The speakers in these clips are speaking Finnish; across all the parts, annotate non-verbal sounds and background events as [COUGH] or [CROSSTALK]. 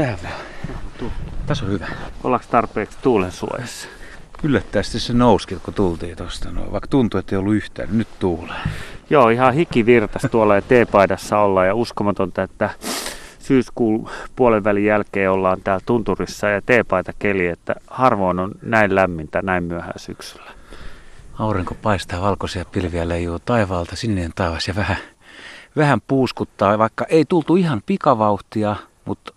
tähän vaan. Tässä on hyvä. Ollaanko tarpeeksi tuulen suojassa? Yllättävästi se nouski, kun tultiin tuosta. No, vaikka tuntuu, että ei ollut yhtään, niin nyt tuulee. Joo, ihan hiki virtas tuolla ja teepaidassa ollaan ja uskomatonta, että syyskuun puolen välin jälkeen ollaan täällä tunturissa ja teepaita keli, että harvoin on näin lämmintä näin myöhään syksyllä. Aurinko paistaa valkoisia pilviä leijuu taivaalta, sininen taivas ja vähän, vähän puuskuttaa, vaikka ei tultu ihan pikavauhtia, mutta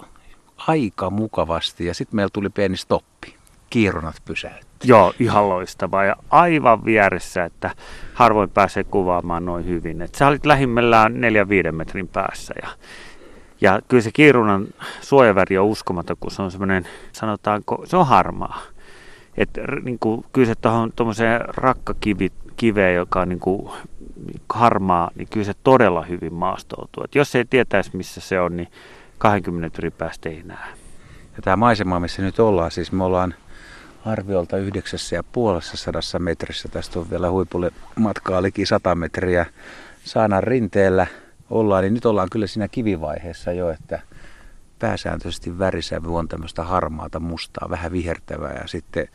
aika mukavasti. Ja sitten meillä tuli pieni stoppi. Kiirunat pysäytti. Joo, ihan loistavaa ja aivan vieressä, että harvoin pääsee kuvaamaan noin hyvin. Et sä olit lähimmällään 4-5 metrin päässä ja ja kyllä se kiirunan suojaväri on uskomaton, kun se on semmoinen, sanotaanko, se on harmaa. Että niin kuin, kyllä se tuohon tuommoiseen rakkakiveen, joka on niin kuin, harmaa, niin kyllä se todella hyvin maastoutuu. Et jos ei tietäisi, missä se on, niin 20 metrin päästä ei näe. Ja tämä maisema, missä nyt ollaan, siis me ollaan arviolta yhdeksässä ja puolessa sadassa metrissä. Tästä on vielä huipulle matkaa liki 100 metriä Saanan rinteellä ollaan, niin nyt ollaan kyllä siinä kivivaiheessa jo, että pääsääntöisesti värisävy on tämmöistä harmaata, mustaa, vähän vihertävää ja sitten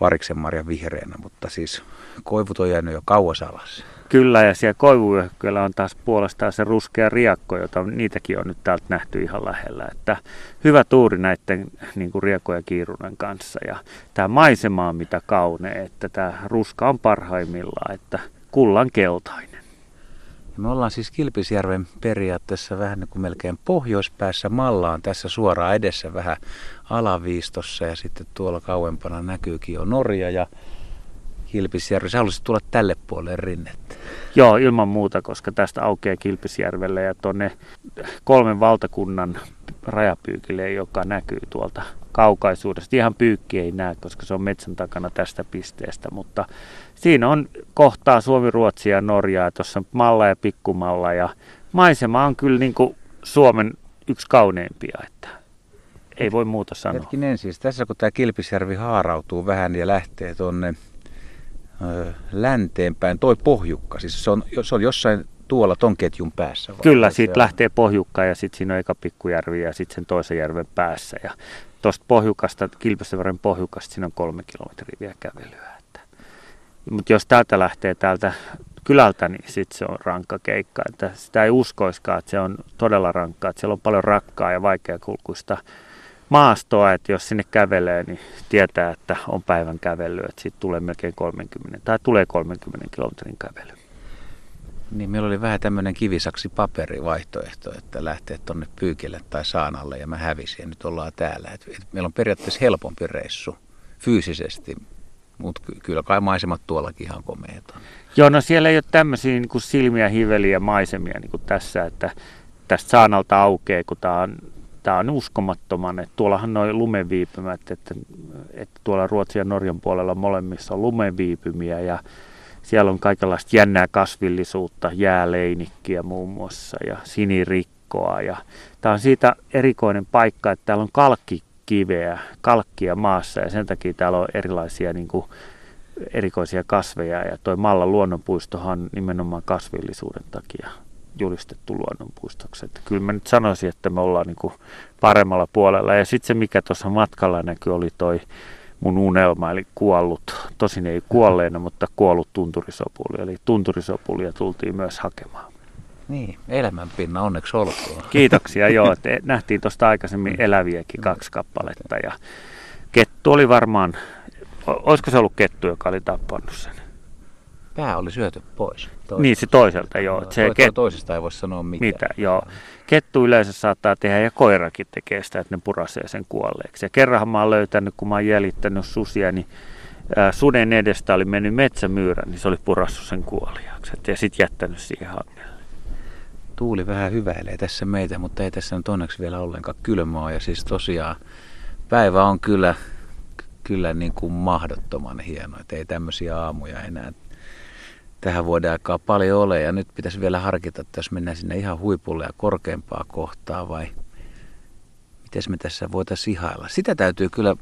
variksen marja vihreänä, mutta siis koivut on jäänyt jo kauas alas. Kyllä, ja siellä koivuyöhykkeellä on taas puolestaan se ruskea riakko, jota niitäkin on nyt täältä nähty ihan lähellä. Että hyvä tuuri näiden niin kuin riekko ja kiirunen kanssa. Ja tämä maisema on mitä kaunea, että tämä ruska on parhaimmillaan, että kullan keltainen. Ja me ollaan siis Kilpisjärven periaatteessa vähän niin kuin melkein pohjoispäässä. Malla on tässä suoraan edessä vähän alaviistossa ja sitten tuolla kauempana näkyykin jo Norja ja Kilpisjärvi. Sä haluaisit tulla tälle puolelle rinnettä. Joo, ilman muuta, koska tästä aukeaa Kilpisjärvelle ja tuonne kolmen valtakunnan rajapyykille, joka näkyy tuolta kaukaisuudesta. Ihan pyykki ei näe, koska se on metsän takana tästä pisteestä, mutta siinä on kohtaa Suomi, Ruotsi ja Norjaa. Tuossa on Malla ja Pikkumalla ja maisema on kyllä niin kuin Suomen yksi kauneimpia, että ei voi muuta sanoa. Hetkinen siis, tässä kun tämä Kilpisjärvi haarautuu vähän ja lähtee tuonne länteenpäin, toi pohjukka, siis se on, se on jossain tuolla ton ketjun päässä? Vai? Kyllä, siitä lähtee pohjukka ja sitten siinä on eka pikkujärvi ja sitten sen toisen järven päässä. Ja tuosta pohjukasta, Kilpisjärven pohjukasta, siinä on kolme kilometriä vielä kävelyä. Mutta jos täältä lähtee täältä kylältä, niin sitten se on rankka keikka. Että sitä ei uskoiskaan, että se on todella rankkaa. Että siellä on paljon rakkaa ja vaikeakulkuista maastoa, että jos sinne kävelee, niin tietää, että on päivän kävely, että siitä tulee melkein 30, tai tulee 30 kilometrin kävely. Niin, meillä oli vähän tämmöinen kivisaksi paperivaihtoehto, että lähtee tuonne Pyykille tai Saanalle ja mä hävisin ja nyt ollaan täällä. Et, et meillä on periaatteessa helpompi reissu fyysisesti, mutta kyllä kai maisemat tuollakin ihan komeita. Joo, no siellä ei ole tämmöisiä niin kuin silmiä, hiveliä maisemia niin kuin tässä, että tästä Saanalta aukeaa, kun tämä on tämä on uskomattoman, että tuollahan noin lumeviipymät, että, että tuolla Ruotsin ja Norjan puolella molemmissa on lumeviipymiä ja siellä on kaikenlaista jännää kasvillisuutta, jääleinikkiä muun muassa ja sinirikkoa ja tämä on siitä erikoinen paikka, että täällä on kalkkikiveä, kalkkia maassa ja sen takia täällä on erilaisia niin kuin, erikoisia kasveja ja tuo Mallan luonnonpuistohan nimenomaan kasvillisuuden takia julistettu luonnonpuistoksi. Että kyllä mä nyt sanoisin, että me ollaan niin kuin paremmalla puolella. Ja sitten se, mikä tuossa matkalla näkyy, oli toi mun unelma, eli kuollut, tosin ei kuolleena, mutta kuollut tunturisopuli. Eli tunturisopulia tultiin myös hakemaan. Niin, elämänpinna onneksi olkoon. Kiitoksia, joo. Että [LAUGHS] nähtiin tuosta aikaisemmin eläviäkin kaksi kappaletta. Ja kettu oli varmaan, olisiko se ollut kettu, joka oli tappanut sen? Pää oli syöty pois. Toisesta. Niin, se toiselta, joo. No, se ket... Toisesta ei voi sanoa mitään. Mitä, joo. Kettu yleensä saattaa tehdä ja koirakin tekee sitä, että ne purasee sen kuolleeksi. Ja kerranhan mä oon löytänyt, kun mä oon jäljittänyt susia, niin ää, suden edestä oli mennyt metsämyyrä, niin se oli purassut sen kuoliaksi. Ja sitten jättänyt siihen hangelle. Tuuli vähän hyväilee tässä meitä, mutta ei tässä nyt onneksi vielä ollenkaan kylmää. Ja siis tosiaan päivä on kyllä, kyllä niin kuin mahdottoman hieno, että ei tämmöisiä aamuja enää tähän vuoden aikaa paljon ole. Ja nyt pitäisi vielä harkita, että jos mennään sinne ihan huipulle ja korkeampaa kohtaa vai miten me tässä voitaisiin ihailla. Sitä täytyy kyllä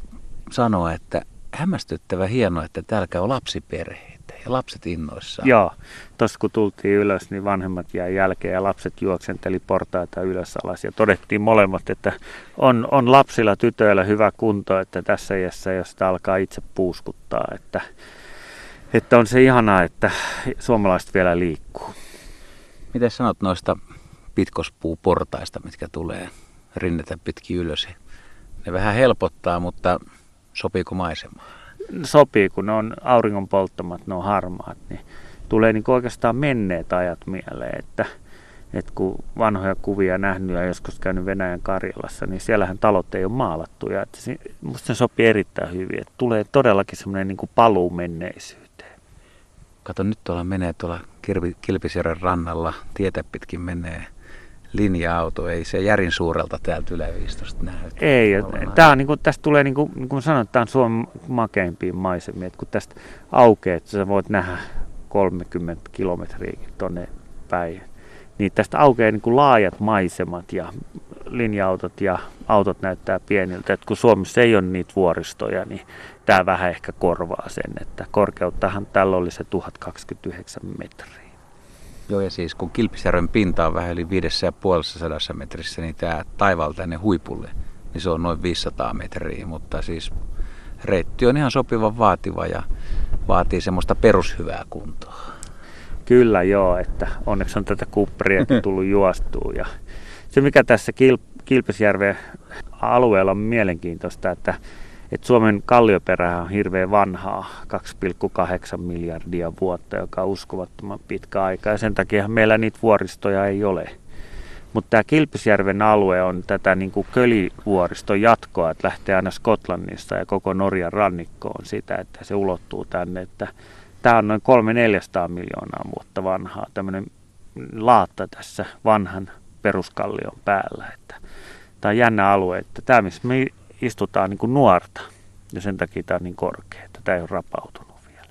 sanoa, että hämmästyttävä hienoa, että täällä käy lapsiperheitä. ja lapset innoissaan. Joo, tuossa kun tultiin ylös, niin vanhemmat jäi jälkeen ja lapset juoksenteli portaita ylös alas ja todettiin molemmat, että on, on lapsilla tytöillä hyvä kunto, että tässä iässä, jos sitä alkaa itse puuskuttaa, että, että on se ihanaa, että suomalaiset vielä liikkuu. Miten sanot noista pitkospuuportaista, mitkä tulee rinnetä pitkin ylös? Ne vähän helpottaa, mutta sopiiko maisemaan? Sopii, kun ne on auringon polttamat, ne on harmaat, niin tulee niin oikeastaan menneet ajat mieleen, että, että kun vanhoja kuvia nähnyt ja joskus käynyt Venäjän Karjalassa, niin siellähän talot ei ole maalattuja. Että se, musta se sopii erittäin hyvin, että tulee todellakin semmoinen niin paluu menneisyyteen. Kato, nyt tuolla menee tuolla Kilpisjärven rannalla, tietä pitkin menee linja-auto, ei se järin suurelta täältä yläviistosta näytä. Ei, tämä on, niin kuin, tästä tulee, niin kuin, niin kuin sanoin, tämä on Suomen makeimpia maisemia, että kun tästä aukeaa, että sä voit nähdä 30 kilometriä tuonne päin, niin tästä aukeaa niin kuin laajat maisemat ja linja-autot ja autot näyttää pieniltä. että kun Suomessa ei ole niitä vuoristoja, niin tämä vähän ehkä korvaa sen, että korkeuttahan tällä oli se 1029 metriä. Joo, ja siis kun Kilpisjärven pinta on vähän yli 550 metrissä, niin tämä taivaal tänne huipulle, niin se on noin 500 metriä, mutta siis reitti on ihan sopivan vaativa ja vaatii semmoista perushyvää kuntoa. Kyllä joo, että onneksi on tätä kuppriakin [LAUGHS] tullut juostua. Ja se mikä tässä Kil- Kilpisjärven alueella on mielenkiintoista, että että Suomen kallioperä on hirveän vanhaa, 2,8 miljardia vuotta, joka on uskomattoman pitkä aika. Ja sen takia meillä niitä vuoristoja ei ole. Mutta tämä Kilpisjärven alue on tätä niin kuin kölivuoriston jatkoa, että lähtee aina Skotlannista ja koko Norjan rannikkoon sitä, että se ulottuu tänne. Että tämä on noin 300-400 miljoonaa vuotta vanhaa, tämmöinen laatta tässä vanhan peruskallion päällä. Että tämä on jännä alue, että tämä missä me istutaan niin kuin nuorta ja sen takia tämä on niin korkea, että tämä ei ole rapautunut vielä.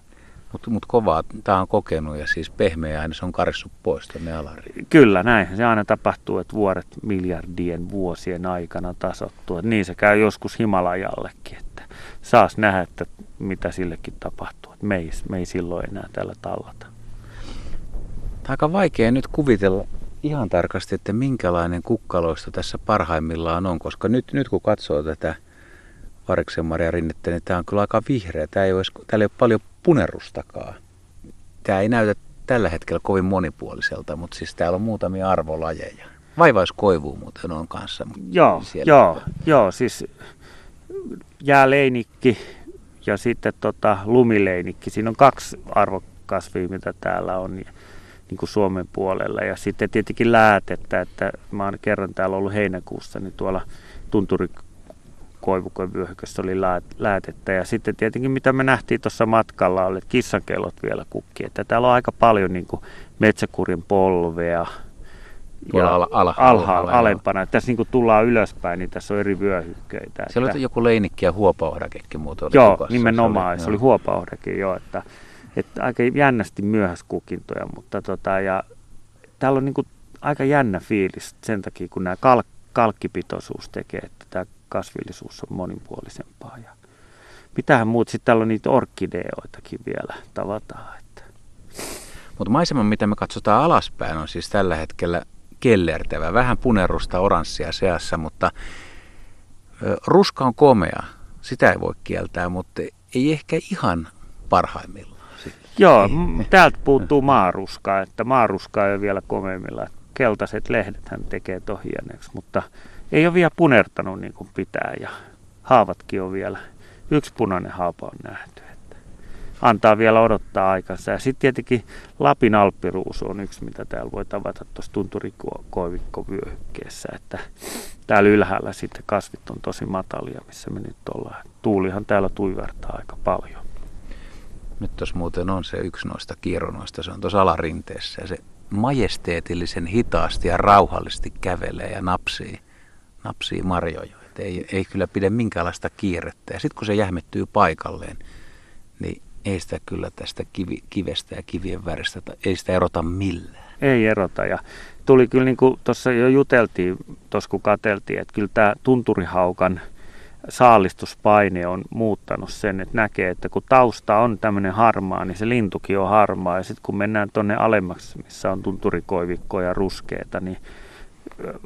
Mutta mut kovaa tämä on kokenut ja siis pehmeä aine se on karissut pois tuonne alariin. Kyllä näin. Se aina tapahtuu, että vuoret miljardien vuosien aikana tasottuu. Et niin se käy joskus Himalajallekin, että saas nähdä, että mitä sillekin tapahtuu. Et me, ei, me ei silloin enää täällä tallata. Tämä aika vaikea nyt kuvitella ihan tarkasti, että minkälainen kukkaloista tässä parhaimmillaan on, koska nyt, nyt kun katsoo tätä Variksen Maria rinnettä, niin tämä on kyllä aika vihreä. Tämä ei ole, täällä ei ole paljon punerustakaan. Tämä ei näytä tällä hetkellä kovin monipuoliselta, mutta siis täällä on muutamia arvolajeja. Vaivaiskoivu muuten on kanssa. Joo, joo, joo, siis jääleinikki ja sitten tota, lumileinikki. Siinä on kaksi arvokasvia, mitä täällä on niin kuin Suomen puolella. Ja sitten tietenkin läätettä, että mä oon kerran täällä ollut heinäkuussa, niin tuolla tunturi koivukovyöhykössä oli läätettä. Ja sitten tietenkin mitä me nähtiin tuossa matkalla oli, että kissankellot vielä kukki. Että täällä on aika paljon niin kuin metsäkurin polvea, ja ala, ala, alhaalla, alempana. Tässä niin kuin tullaan ylöspäin, niin tässä on eri vyöhykkeitä. Siellä että... oli joku leinikki ja huopaohdakekin muuten. Joo, kukassa. nimenomaan. Se oli, se oli huopaohdakin, joo. Että, että aika jännästi myöhäskukintoja, mutta tota, ja täällä on niin kuin aika jännä fiilis sen takia, kun nämä kalk, kalkkipitoisuus tekee, että tämä kasvillisuus on monipuolisempaa. Ja mitähän muut, sitten täällä on niitä orkideoitakin vielä tavataan. Että. Mutta maisema, mitä me katsotaan alaspäin, on siis tällä hetkellä kellertävä, vähän punerusta oranssia seassa, mutta ruska on komea, sitä ei voi kieltää, mutta ei ehkä ihan parhaimmillaan. Joo, täältä puuttuu maaruska, että maaruska ei ole vielä komeimmilla. Keltaiset lehdet hän tekee tohianeeksi, mutta ei ole vielä punertanut niin kuin pitää ja haavatkin on vielä. Yksi punainen haapa on nähty. Että antaa vielä odottaa aikansa. Ja sitten tietenkin Lapin alppiruusu on yksi, mitä täällä voi tavata tuossa tunturikoivikkovyöhykkeessä. Että täällä ylhäällä sitten kasvit on tosi matalia, missä me nyt ollaan. Tuulihan täällä tuivertaa aika paljon. Nyt tuossa muuten on se yksi noista kieronoista, se on tuossa alarinteessä ja se majesteetillisen hitaasti ja rauhallisesti kävelee ja napsii, napsii marjoja. Et ei, ei kyllä pidä minkäänlaista kiirettä. Ja sitten kun se jähmettyy paikalleen, niin ei sitä kyllä tästä kivi, kivestä ja kivien väristä, ei sitä erota millään. Ei erota ja tuli kyllä niin kuin tuossa jo juteltiin, tuossa kun katseltiin, että kyllä tämä tunturihaukan saalistuspaine on muuttanut sen, että näkee, että kun tausta on tämmöinen harmaa, niin se lintukin on harmaa. Ja sitten kun mennään tuonne alemmaksi, missä on tunturikoivikkoa ja ruskeita, niin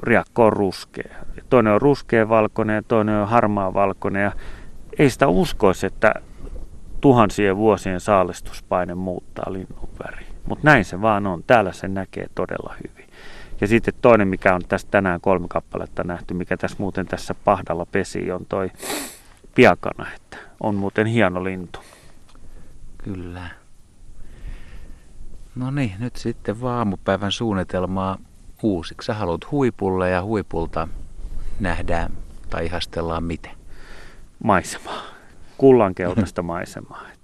riakko on ruskea. Toinen on ruskea valkoinen ja toinen on harmaa valkoinen. Ja ei sitä uskoisi, että tuhansien vuosien saalistuspaine muuttaa linnun väri. Mutta näin se vaan on. Täällä se näkee todella hyvin. Ja sitten toinen, mikä on tässä tänään kolme kappaletta nähty, mikä tässä muuten tässä pahdalla pesi, on toi piakana, että on muuten hieno lintu. Kyllä. No niin, nyt sitten vaamupäivän suunnitelmaa uusiksi. Sä haluat huipulle ja huipulta nähdään tai ihastellaan miten? Maisemaa. Kullankeltaista [LAUGHS] maisemaa.